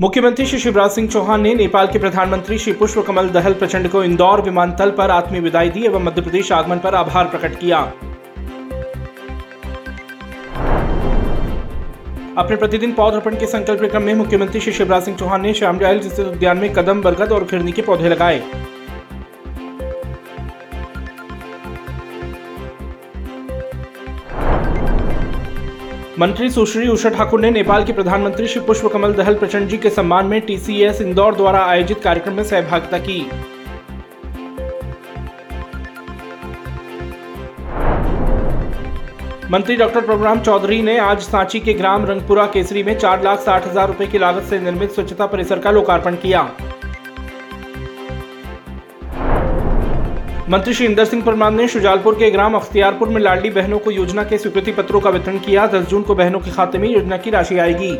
मुख्यमंत्री श्री शिवराज सिंह चौहान ने नेपाल के प्रधानमंत्री श्री पुष्प कमल दहल प्रचंड को इंदौर विमानतल पर आत्मीय विदाई दी एवं मध्य प्रदेश आगमन पर आभार प्रकट किया। अपने प्रतिदिन पौधरोपण के संकल्प क्रम में मुख्यमंत्री श्री शिवराज सिंह चौहान ने श्याम स्थित उद्यान में कदम, बरगद और खिरनी के पौधे लगाए। मंत्री सुश्री उषा ठाकुर ने नेपाल के प्रधानमंत्री श्री पुष्प कमल दहल प्रचंड जी के सम्मान में टीसीएस इंदौर द्वारा आयोजित कार्यक्रम में सहभागिता की। मंत्री डॉक्टर प्रभुराम चौधरी ने आज सांची के ग्राम रंगपुरा केसरी में चार लाख साठ हज़ार रूपए की लागत से निर्मित स्वच्छता परिसर का लोकार्पण किया। मंत्री श्री इंदर सिंह परमार ने शुजालपुर के ग्राम अख्तियारपुर में लाडली बहनों को योजना के स्वीकृति पत्रों का वितरण किया। दस जून को बहनों के खाते में योजना की राशि आएगी।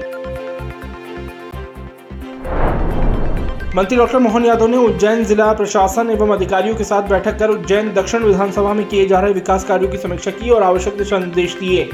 मंत्री डॉक्टर मोहन यादव ने उज्जैन जिला प्रशासन एवं अधिकारियों के साथ बैठक कर उज्जैन दक्षिण विधानसभा में किए जा रहे विकास कार्यों की समीक्षा की और आवश्यक दिशा निर्देश दिए।